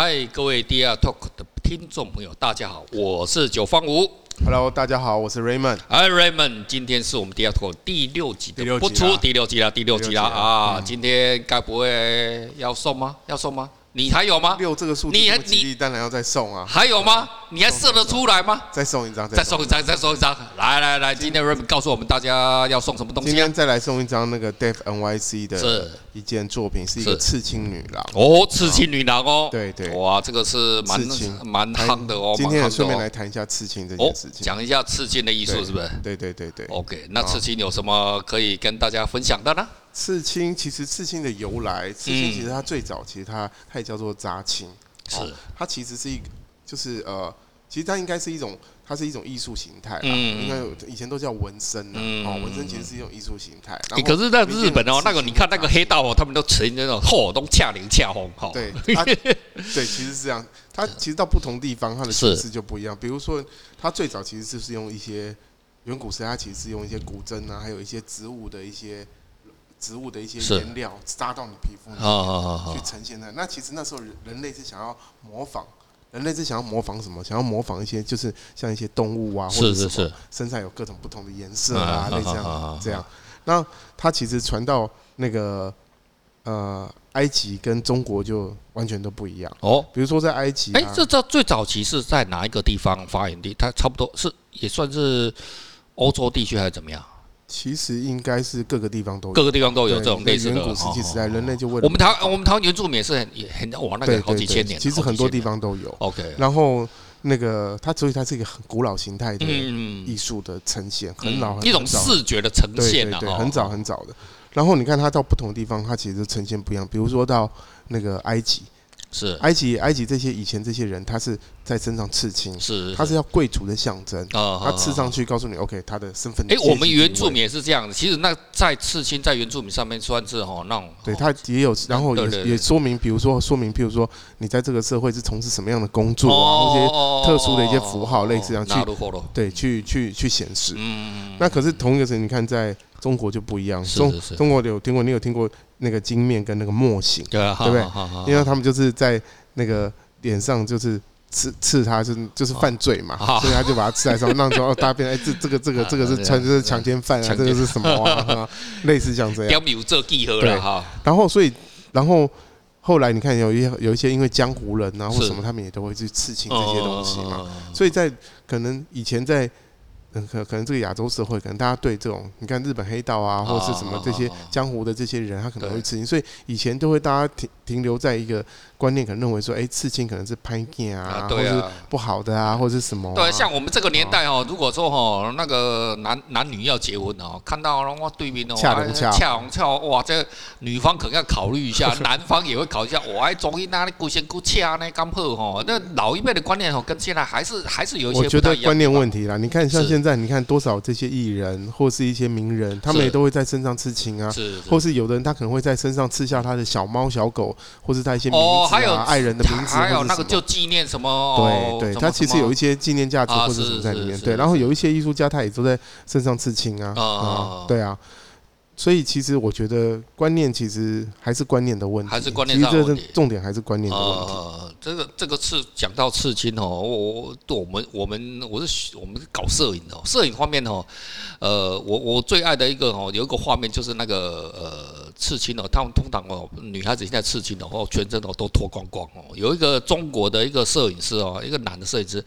嗨，各位 DR Talk 的听众朋友，大家好，我是九方吴。Hello，大家好，我是 Raymond。嗨，Raymond，今天是我们 DR Talk 第六集的播出，第六集了，第六集了啊！今天该不会要送吗？要送吗？你还有吗？六这个数字，你你当然要再送啊！还有吗？你还射得出来吗？再送一张，再送一张，再送一张！来来来，今天 Raymond 告诉我们大家要送什么东西？今天再来送一张那个 Def NYC 的一件作品，是一个刺青女郎哦，刺青女郎哦，对对，哇，这个是蛮蛮夯的哦。今天也顺便来谈一下刺青这件事情，讲一下刺青的艺术是不是？对对对对。OK，那刺青有什么可以跟大家分享的呢？刺青其实刺青的由来，刺青其实它最早其实它它也叫做扎青，是它其实是一个就是呃，其实它应该是一种它是一种艺术形态，嗯，应该有以前都叫纹身呢，哦，纹身其实是一种艺术形态。可是在日本哦，那个你看那个黑道哦，他们都成那种吼都恰灵恰红，哈，对，对，其实是这样。它其实到不同地方它的形式就不一样。比如说，它最早其实就是用一些远古时代，它其实是用一些古针啊，还有一些植物的一些。植物的一些颜料扎到你皮肤里面去呈现的。那其实那时候人人类是想要模仿，人类是想要模仿什么？想要模仿一些就是像一些动物啊，或者是什么身上有各种不同的颜色啊，类似这样这样。那它其实传到那个呃埃及跟中国就完全都不一样哦。比如说在埃及，哎，这这最早期是在哪一个地方发源地？它差不多是也算是欧洲地区还是怎么样？其实应该是各个地方都有，各个地方都有这种类似的。远古时期时代，人类就为了我们台我们台湾原住民也是很也很哇，那个好几千年。其实很多地方都有。OK。然后那个它，所以它是一个很古老形态的艺术的呈现，很老一种视觉的呈现啊，很早很早的。然后你看它到不同的地方，它其实呈现不一样。比如说到那个埃及。是埃及，埃及这些以前这些人，他是在身上刺青，是他是要贵族的象征啊，他刺上去告诉你，OK，他的身份。哎，我们原住民也是这样的。其实那在刺青在原住民上面算是哈那种，对他也有，然后也也说明，比如说说明，譬如说你在这个社会是从事什么样的工作啊，那些特殊的一些符号，类似这样去，对，去去去显示。嗯，那可是同一个人，你看在中国就不一样。中中国有听过，你有听过？那个金面跟那个墨型，对不对？因为他们就是在那个脸上就是刺刺他，就是就是犯罪嘛，所以他就把它刺在上面，让说哦，大家变 哎，这这个这个这个是穿就是强奸犯啊，这个是什么啊？类似像这样。有这记号了哈。然后所以然后后来你看有一有一些因为江湖人啊或什么，他们也都会去刺青这些东西嘛。所以在可能以前在。可可能这个亚洲社会，可能大家对这种，你看日本黑道啊，或者是什么这些江湖的这些人，他可能会刺青，所以以前都会大家停停留在一个观念，可能认为说，哎，刺青可能是拍片啊，或者是不好的啊，或者是什么？对，像我们这个年代哦，如果说哦那个男男女要结婚哦，看到哇对面哦，恰龙恰龙恰哇，这女方可能要考虑一下，男方也会考虑一下，我还中意哪里古先古恰那？刚破哦，那老一辈的观念哦，跟现在还是还是有一些我觉得观念问题啦。你看像现在。你看多少这些艺人或是一些名人，他们也都会在身上刺青啊，或是有的人他可能会在身上刺下他的小猫小狗，或是他一些名字啊、爱人的名字，还有那个就纪念什么？对对，他其实有一些纪念价值或者什么在里面。对，然后有一些艺术家他也都在身上刺青啊，啊，对啊。所以其实我觉得观念其实还是观念的问题，还是观念上的问题。重点还是观念的问题。呃，这个这个刺讲到刺青哦，我我们我们我是我们是搞摄影的，摄影方面哦，呃，我我最爱的一个哦，有一个画面就是那个呃刺青哦，他们通常哦女孩子现在刺青哦，全身哦都脱光光哦，有一个中国的一个摄影师哦，一个男的摄影师。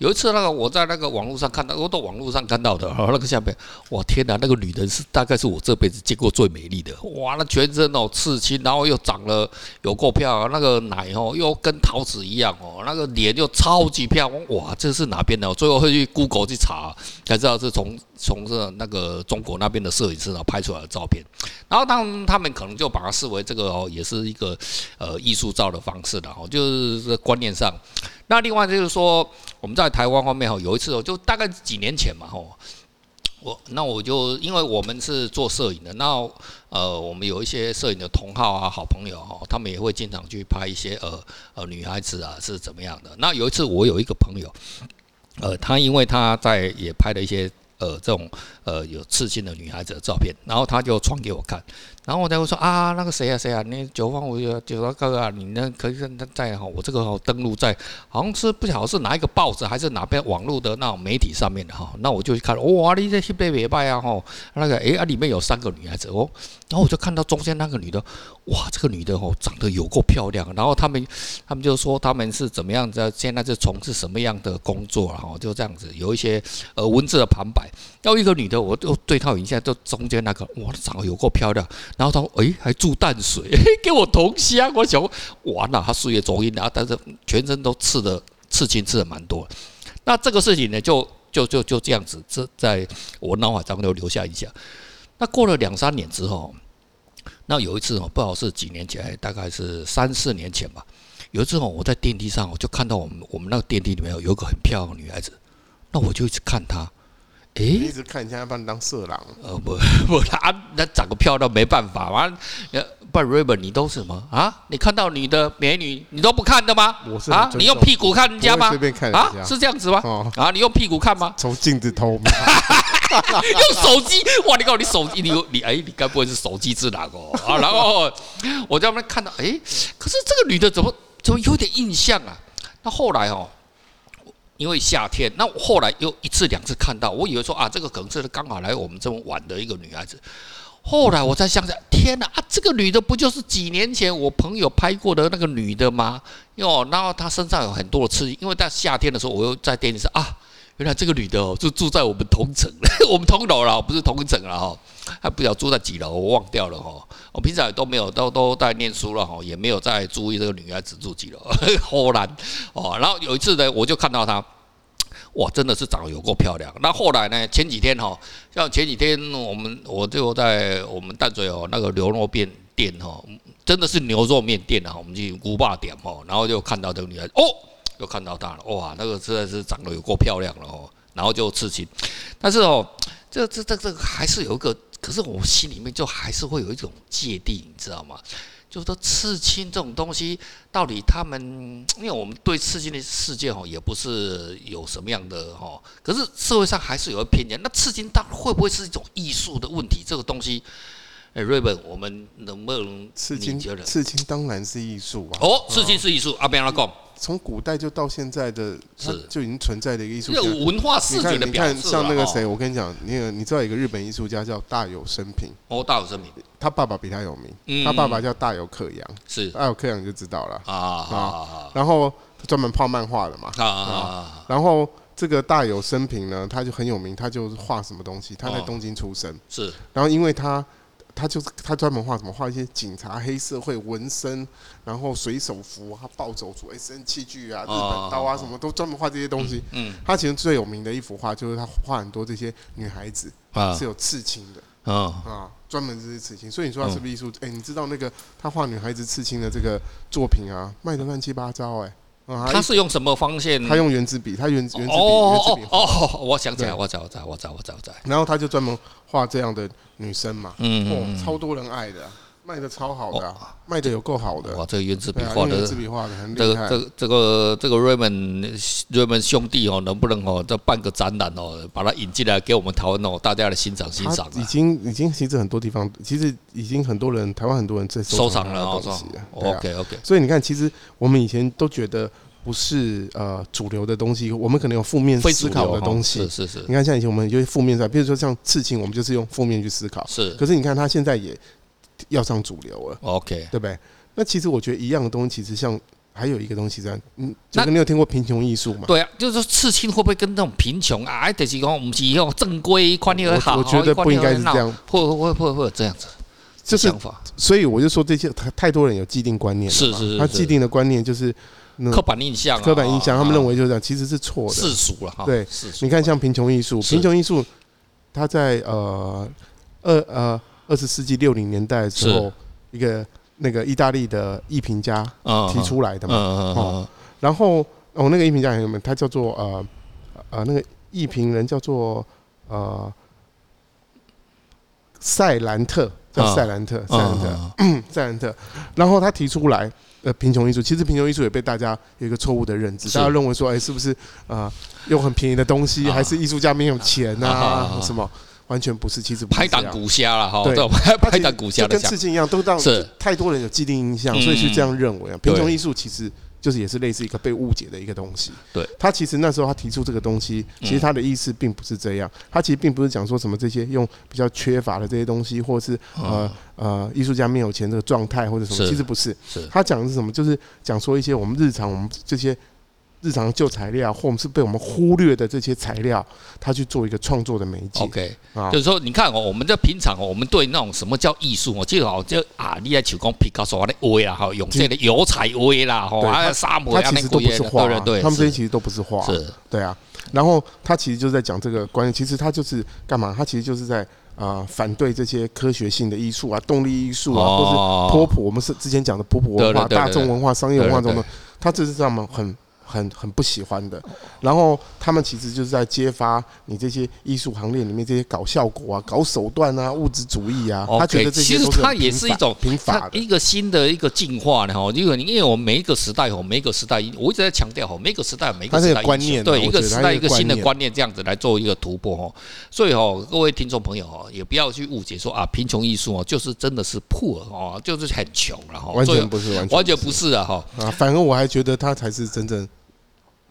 有一次，那个我在那个网络上看到，我到网络上看到的，那个下面，哇天哪，那个女人是大概是我这辈子见过最美丽的，哇，那全身哦刺青，然后又长了有够漂亮，那个奶哦又跟桃子一样哦，那个脸又超级漂亮，哇，这是哪边的？最后会去 Google 去查，才知道是从从这那个中国那边的摄影师呢拍出来的照片，然后当他们可能就把它视为这个哦，也是一个呃艺术照的方式的哦，就是观念上。那另外就是说，我们在台湾方面哈，有一次哦，就大概几年前嘛哈，我那我就因为我们是做摄影的，那呃，我们有一些摄影的同好啊、好朋友哈，他们也会经常去拍一些呃呃女孩子啊是怎么样的。那有一次我有一个朋友，呃，他因为他在也拍了一些呃这种呃有刺青的女孩子的照片，然后他就传给我看，然后我才会说啊那个谁啊谁啊，那九方我九方哥啊，你那可以在哈我这个登录在好像是不晓得是哪一个报纸还是哪边网络的那种媒体上面的哈，那我就去看哇你这些被别拜啊哈，那个诶啊里面有三个女孩子哦，然后我就看到中间那个女的，哇这个女的哦长得有够漂亮，然后他们他们就说他们是怎么样的，现在是从事什么样的工作然后就这样子有一些呃文字的旁白。要一个女的，我就对她有印象，就中间那个，哇，长得有够漂亮。然后她说，诶，还住淡水，给我同乡。我想，完了，她事业走音啊，但是全身都刺的刺青，刺的蛮多。那这个事情呢，就就就就这样子，这在我脑海当中留下印象。那过了两三年之后，那有一次哦，不知道是几年前，大概是三四年前吧。有一次哦，我在电梯上，我就看到我们我们那个电梯里面有有个很漂亮的女孩子，那我就一直看她。诶，一直看人家把你当色狼。呃，不不，她那长得漂亮没办法嘛。呃，不然 Raymond 你都是什么啊？你看到女的美女，你都不看的吗？我是啊，你用屁股看人家吗？随便看啊，是这样子吗？哦、啊，你用屁股看吗？从镜子偷。用手机？哇，你告诉你手机，你你哎，你该不会是手机智囊哦？啊，然后我在那边看到，哎，可是这个女的怎么怎么有点印象啊？那后来哦。因为夏天，那我后来又一次两次看到，我以为说啊，这个可能是刚好来我们这么晚的一个女孩子。后来我才想想，天哪啊，这个女的不就是几年前我朋友拍过的那个女的吗？哟，然后她身上有很多的刺激，因为在夏天的时候，我又在电视上啊，原来这个女的哦，就住在我们同层，我们同楼了，不是同层了哈。还不晓住在几楼，我忘掉了哈。我平常也都没有，都都在念书了哈，也没有在注意这个女孩子住几楼。后来哦，然后有一次呢，我就看到她，哇，真的是长得有够漂亮。那后来呢，前几天哈，像前几天我们我就在我们淡水哦那个牛肉面店哈，真的是牛肉面店啊，我们去古巴点哦，然后就看到这个女孩子，哦，又看到她了，哇，那个实在是长得有够漂亮了哦，然后就刺青，但是哦，这这这这还是有一个。可是我心里面就还是会有一种芥蒂，你知道吗？就是说刺青这种东西，到底他们，因为我们对刺青的世界哈，也不是有什么样的哈。可是社会上还是有个偏见，那刺青它会不会是一种艺术的问题？这个东西，哎，瑞本，我们能不能刺青？刺青当然是艺术啊！哦，刺青是艺术，阿边阿讲。从古代就到现在的，是就已经存在的一个艺术。有文化视觉的表示。你看，像那个谁，我跟你讲，那个你知道有一个日本艺术家叫大友生平。哦，大友生平，他爸爸比他有名，他爸爸叫大友克洋。是，大友克洋就知道了啊啊。然后专门画漫画的嘛啊。然后这个大有生平呢，他就很有名，他就画什么东西，他在东京出生。是。然后因为他。他就是他专门画什么？画一些警察、黑社会纹身，然后水手服，他暴走族 S N 器具啊，日本刀啊，什么都专门画这些东西。嗯，他其实最有名的一幅画就是他画很多这些女孩子是有刺青的啊，专门这些刺青。所以你说他是不是艺术？哎，你知道那个他画女孩子刺青的这个作品啊，卖的乱七八糟哎。他是用什么方线？他用原子笔，他原原子笔，原子笔。哦，我想起来，我找，我找，我找，我找，我找。然后他就专门画这样的女生嘛，嗯，超多人爱的，卖的超好的，卖的有够好的。哇，这个原子笔画的，原子笔画的很厉害。这个这个这个 Raymond Raymond 兄弟哦，能不能哦，再办个展览哦，把它引进来给我们台湾哦，大家来欣赏欣赏。已经已经其实很多地方，其实已经很多人台湾很多人在收藏了东西。OK OK。所以你看，其实我们以前都觉得。不是呃主流的东西，我们可能有负面思考的东西。是是是。你看像以前我们就是负面在，比如说像刺青，我们就是用负面去思考。是。可是你看他现在也要上主流了。OK，对不对？那其实我觉得一样的东西，其实像还有一个东西在，嗯，就跟你有听过贫穷艺术吗？对啊，就是说刺青会不会跟那种贫穷啊？哎，就是讲我们是用正规观念好。我觉得不应该是这样。会会会会有这样子，就是想法。所以我就说这些太太多人有既定观念了。是是是。他既定的观念就是。刻板印象，刻板印象，他们认为就是这样，其实是错的。世俗了哈。对，你看像贫穷艺术，贫穷艺术，它在呃二呃二十世纪六零年代的时候，一个那个意大利的艺评家提出来的嘛。哦。然后哦，那个艺评家很有名，他叫做呃呃那个艺评人叫做呃塞兰特。叫塞兰特，塞兰特，塞兰特。然后他提出来，呃，贫穷艺术，其实贫穷艺术也被大家有一个错误的认知，大家认为说，哎，是不是啊，用很便宜的东西，还是艺术家没有钱啊？什么？完全不是，其实拍档骨虾了哈，对，拍档骨虾的，跟刺青一样，都让太多人有既定印象，所以是这样认为啊。贫穷艺术其实。就是也是类似一个被误解的一个东西。对，他其实那时候他提出这个东西，其实他的意思并不是这样。他其实并不是讲说什么这些用比较缺乏的这些东西，或是呃呃艺术家没有钱这个状态或者什么，其实不是。是，他讲的是什么？就是讲说一些我们日常我们这些。日常的旧材料，或者是被我们忽略的这些材料，他去做一个创作的媒介。OK，啊，就是说，你看哦，我们在平常哦，我们对那种什么叫艺术哦，就好就啊，你在手工皮卡索的画啦，哈，用这个油彩威啦，哈，啊，沙漠啊，其实都不是画，对对，他们这些其实都不是画，是，对啊。然后他其实就在讲这个观念，其实他就是干嘛？他其实就是在啊反对这些科学性的艺术啊，动力艺术啊，或是波普，我们是之前讲的波普文化、大众文化、商业文化中的，他这是这么很。很很不喜欢的，然后他们其实就是在揭发你这些艺术行列里面这些搞效果啊、搞手段啊、物质主义啊。他觉得这些其实它也是一种平法，一个新的一个进化的哈。因为因为我们每一个时代哈，每一个时代，我一直在强调哈，每一个时代每一个时代观念，对一个时代一个新的观念这样子来做一个突破哈。所以哦，各位听众朋友哈，也不要去误解说啊，贫穷艺术哦，就是真的是 poor 哦，就是很穷了哈。完全不是，完全不是啊哈。啊，反而我还觉得他才是真正。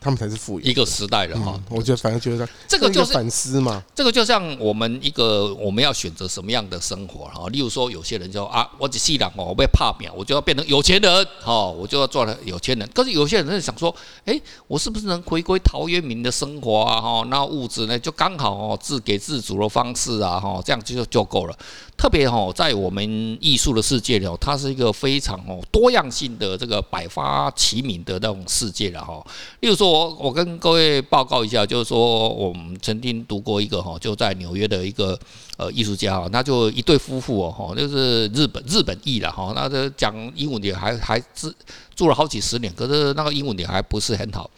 他们才是富裕一个时代了哈、嗯，我觉得反正觉得这个就是反思嘛。这个就像我们一个我们要选择什么样的生活哈，例如说有些人就啊，我只细了哦，我被怕秒，我就要变成有钱人哈，我就要做了有钱人。可是有些人是想说，哎，我是不是能回归陶渊明的生活啊？哈，那物质呢就刚好哦，自给自足的方式啊，哈，这样就就够了。特别哈，在我们艺术的世界里，它是一个非常哦多样性的这个百花齐鸣的那种世界了哈。例如说，我我跟各位报告一下，就是说我们曾经读过一个哈，就在纽约的一个呃艺术家哈，那就一对夫妇哦哈，就是日本日本裔了哈，那这讲英文的还还是住了好几十年，可是那个英文的还不是很好。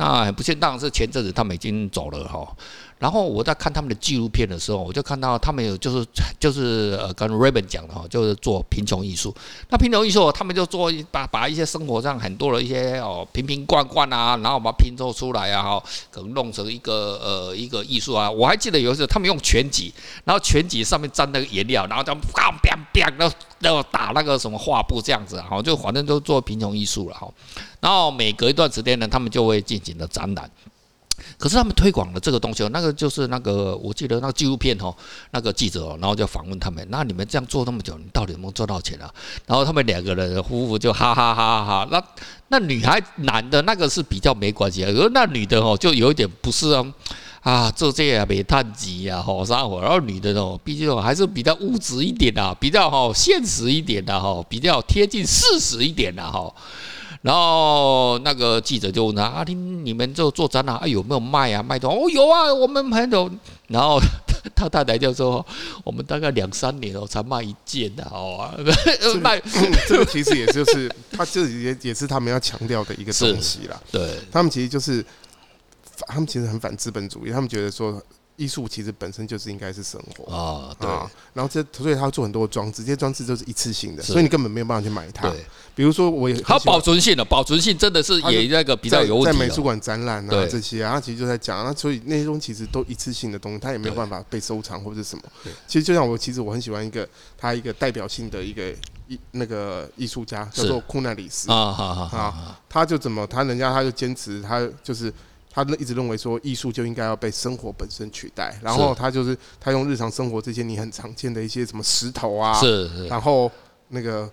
那很不幸，当然是前阵子他们已经走了哈。然后我在看他们的纪录片的时候，我就看到他们有就是就是呃跟 Raven 讲的哈，就是做贫穷艺术。那贫穷艺术，他们就做把把一些生活上很多的一些哦瓶瓶罐罐啊，然后把它拼凑出来啊，哈，可能弄成一个呃一个艺术啊。我还记得有一次他们用拳击，然后拳击上面沾那个颜料，然后这样砰砰砰，然后然后打那个什么画布这样子，哈，就反正都做贫穷艺术了哈。然后每隔一段时间呢，他们就会进行的展览。可是他们推广的这个东西，那个就是那个，我记得那个纪录片哦，那个记者哦，然后就访问他们，那你们这样做那么久，你到底有没有赚到钱啊？然后他们两个人夫妇就哈哈哈哈哈。那那女孩男的那个是比较没关系啊，而那女的哦就有一点不是啊，啊做这些煤炭机啊，好啥活，然后女的哦，毕竟还是比较物质一点的，比较哈现实一点的哈，比较贴近事实一点的哈。然后那个记者就问他：“阿、啊、丁，你们就做展览，啊，有没有卖啊？卖的哦，有啊，我们很有。”然后他太太就说：“我们大概两三年哦，才卖一件的哦。卖”这个其实也就是他这也也是他们要强调的一个东西啦。对，他们其实就是他们其实很反资本主义，他们觉得说。艺术其实本身就是应该是生活啊，对。然后这所以他做很多装置，这些装置都是一次性的，所以你根本没有办法去买它。对，比如说我也它保存性的，保存性真的是也那个比较有问题。在美术馆展览啊这些啊，他其实就在讲啊，所以那些东西其实都一次性的东西，它也没有办法被收藏或者什么。其实就像我其实我很喜欢一个他一个代表性的一个艺那个艺术家叫做库奈里斯啊，好好好，他就怎么他人家他就坚持他就是。他一直认为说艺术就应该要被生活本身取代，然后他就是他用日常生活这些你很常见的一些什么石头啊，是，然后那个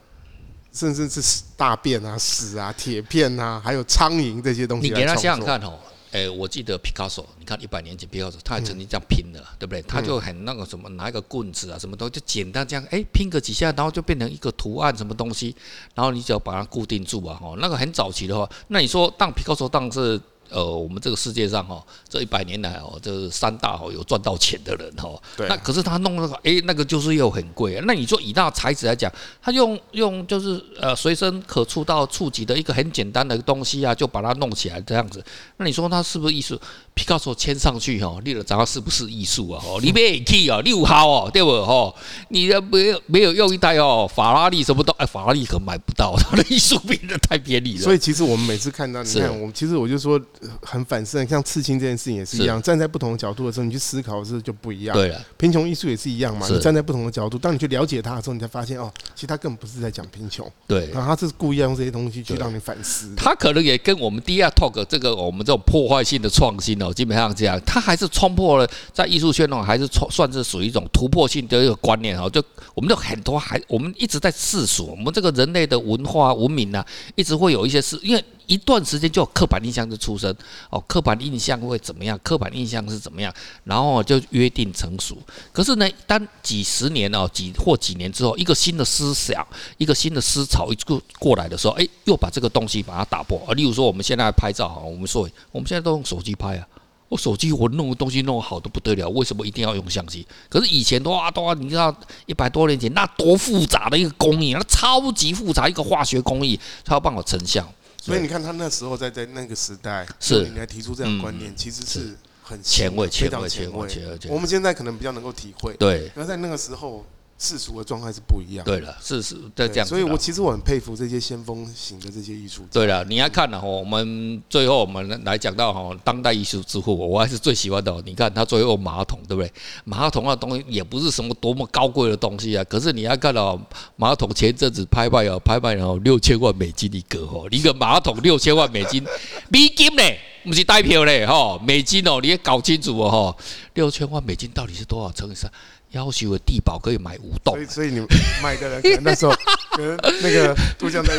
甚至是大便啊、屎啊、铁片啊，还有苍蝇这些东西，你给他想想看哦，哎，我记得皮卡索，你看一百年前皮卡索他还曾经这样拼的，对不对？他就很那个什么拿一个棍子啊，什么东西就简单这样，哎，拼个几下，然后就变成一个图案什么东西，然后你只要把它固定住啊，哈，那个很早期的话，那你说当皮卡索当是？呃，我们这个世界上哈，这一百年来哦，这三大哦有赚到钱的人哈。对。那可是他弄那个，哎，那个就是又很贵啊。那你说以那材质来讲，他用用就是呃随身可触到触及的一个很简单的东西啊，就把它弄起来这样子。那你说他是不是艺术？皮卡丘牵上去哈，你了知道是不是艺术啊？哦，你没去哦，六号哦，对不？哦，你的没有没有用一台哦，法拉利什么都哎，法拉利可买不到，他 的艺术品的太便宜了。所以其实我们每次看到，你看我们其实我就说很反思，像刺青这件事情也是一样，站在不同的角度的时候，你去思考的时候就不一样。对了，贫穷艺术也是一样嘛，你站在不同的角度，当你去了解它的时候，你才发现哦，其实他根本不是在讲贫穷，对，然后他是故意用这些东西去让你反思。他可能也跟我们第二 Talk 这个我们这种破坏性的创新哦，基本上这样。他还是冲破了在艺术圈中，还是冲算是属于一种突破性的一个观念哦。就我们的很多还我们一直在世俗，我们这个人类的文化文明呢，一直会有一些事，因为一段时间就有刻板印象的出生哦，刻板印象会怎么样？刻板印象是怎么样？然后就约定成熟。可是呢，当几十年哦，几或几年之后，一个新的思想，一个新的思潮一过过来的时候，哎，又把这个东西把它打破。啊，例如说我们现在拍照哈，我们说我们现在都用手机拍啊。我手机我弄的东西弄好的不得了，为什么一定要用相机？可是以前的话，的话，你知道一百多年前那多复杂的一个工艺，那超级复杂一个化学工艺，才有办法成像。所以你看他那时候在在那个时代，是你来提出这样的观念，其实是很前卫、非常、前卫。我们现在可能比较能够体会，对。而在那个时候。世俗的状态是不一样。对了，世俗在这样。所以我其实我很佩服这些先锋型的这些艺术。对了，你要看了哈，我们最后我们来讲到哈，当代艺术之父，我还是最喜欢的。你看他最后马桶，对不对？马桶那东西也不是什么多么高贵的东西啊。可是你要看到马桶前阵子拍卖哦，拍卖然后六千万美金一个哦，一个马桶六千万美金，美金呢，不是代票嘞哈，美金哦，你也搞清楚哦哈，六千万美金到底是多少乘以三？要求的地堡可以买五栋，所以所以你买的人可能那时候 可能那个杜象在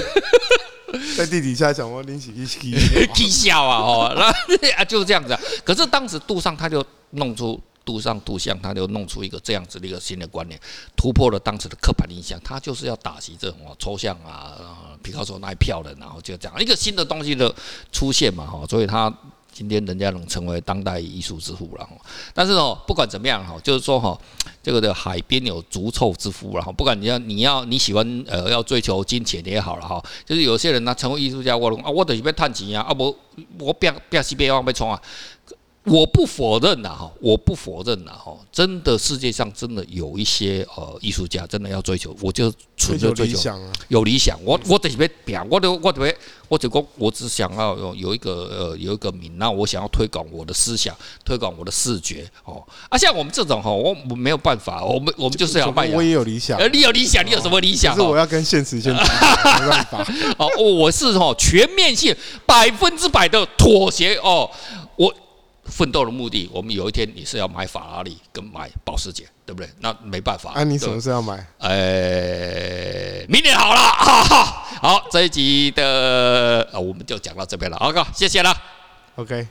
在地底下想我拎起一起踢笑啊哦，那啊就是这样子啊。可是当时杜尚他就弄出杜尚杜象，他就弄出一个这样子的一个新的观念，突破了当时的刻板印象。他就是要打击这种抽象啊，皮卡丘那一票的，然后就这样一个新的东西的出现嘛哈，所以他。今天人家能成为当代艺术之父了，但是哦，不管怎么样哈，就是说哈，这个的海边有足臭之夫然后，不管你要你要你喜欢呃要追求金钱也好了哈，就是有些人呢成为艺术家，我啊我得要赚钱啊，啊不我别别西别要被冲啊。我不否认呐哈，我不否认呐哈，真的世界上真的有一些呃艺术家真的要追求，我就纯粹追求有理想，我我特别表，我都我特别我只讲我只想要有有一个呃有一个名，那我想要推广我的思想，推广我的视觉哦，啊像我们这种哈，我我没有办法，我们我们就是要卖。我也有理想，呃你有理想，你有什么理想？可是我要跟现实先 没办法。哦，我是哈全面性百分之百的妥协哦，我。奋斗的目的，我们有一天你是要买法拉利跟买保时捷，对不对？那没办法。那、啊、你什么时候要买？呃，明年好了，哈哈。好，这一集的我们就讲到这边了。OK，谢谢了。OK。